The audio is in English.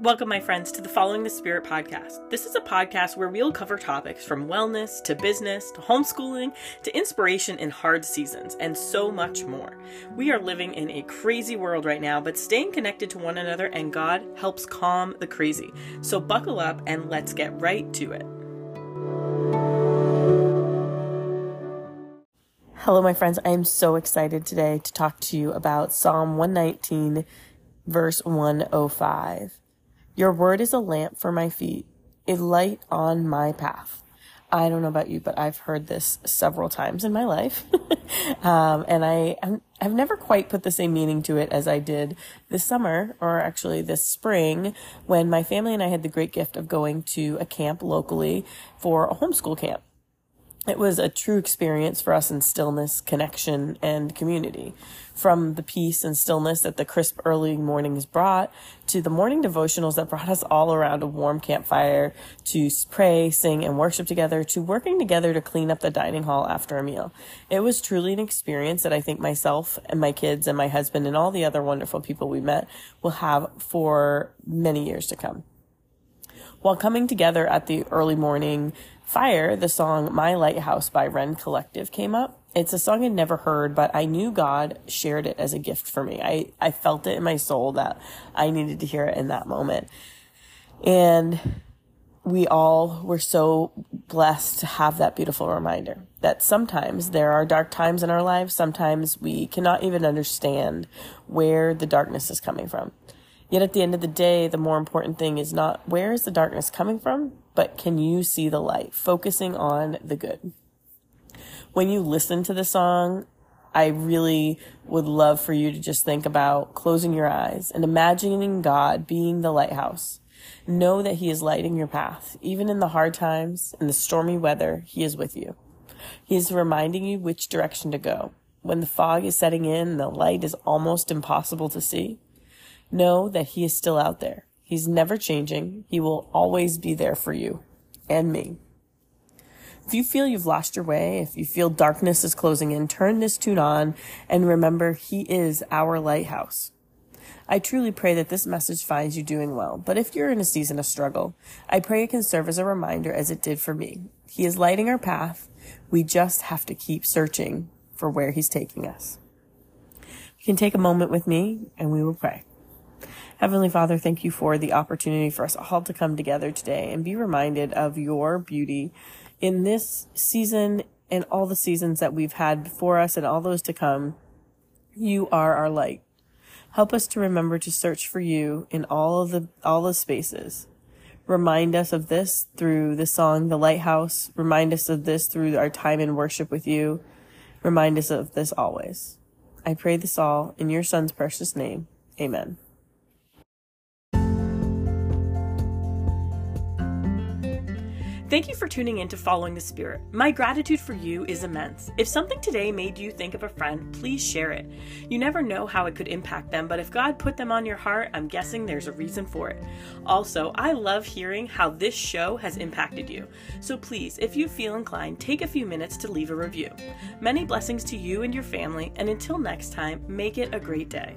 Welcome, my friends, to the Following the Spirit podcast. This is a podcast where we'll cover topics from wellness to business to homeschooling to inspiration in hard seasons and so much more. We are living in a crazy world right now, but staying connected to one another and God helps calm the crazy. So buckle up and let's get right to it. Hello, my friends. I am so excited today to talk to you about Psalm 119, verse 105. Your word is a lamp for my feet, a light on my path. I don't know about you, but I've heard this several times in my life. um, and I, I've never quite put the same meaning to it as I did this summer, or actually this spring, when my family and I had the great gift of going to a camp locally for a homeschool camp it was a true experience for us in stillness, connection, and community. From the peace and stillness that the crisp early mornings brought, to the morning devotionals that brought us all around a warm campfire, to pray, sing, and worship together, to working together to clean up the dining hall after a meal. It was truly an experience that I think myself and my kids and my husband and all the other wonderful people we met will have for many years to come. While coming together at the early morning fire, the song My Lighthouse by Rend Collective came up. It's a song I'd never heard, but I knew God shared it as a gift for me. I, I felt it in my soul that I needed to hear it in that moment. And we all were so blessed to have that beautiful reminder that sometimes there are dark times in our lives. Sometimes we cannot even understand where the darkness is coming from. Yet at the end of the day, the more important thing is not where is the darkness coming from, but can you see the light, focusing on the good. When you listen to the song, I really would love for you to just think about closing your eyes and imagining God being the lighthouse. Know that He is lighting your path. Even in the hard times, in the stormy weather, He is with you. He is reminding you which direction to go. When the fog is setting in and the light is almost impossible to see, Know that He is still out there. He's never changing. He will always be there for you and me. If you feel you've lost your way, if you feel darkness is closing in, turn this tune on and remember He is our lighthouse. I truly pray that this message finds you doing well, but if you're in a season of struggle, I pray it can serve as a reminder as it did for me. He is lighting our path. We just have to keep searching for where He's taking us. You can take a moment with me and we will pray. Heavenly Father, thank you for the opportunity for us all to come together today and be reminded of your beauty in this season and all the seasons that we've had before us and all those to come. You are our light. Help us to remember to search for you in all of the, all the spaces. Remind us of this through the song, The Lighthouse. Remind us of this through our time in worship with you. Remind us of this always. I pray this all in your son's precious name. Amen. Thank you for tuning in to Following the Spirit. My gratitude for you is immense. If something today made you think of a friend, please share it. You never know how it could impact them, but if God put them on your heart, I'm guessing there's a reason for it. Also, I love hearing how this show has impacted you. So please, if you feel inclined, take a few minutes to leave a review. Many blessings to you and your family, and until next time, make it a great day.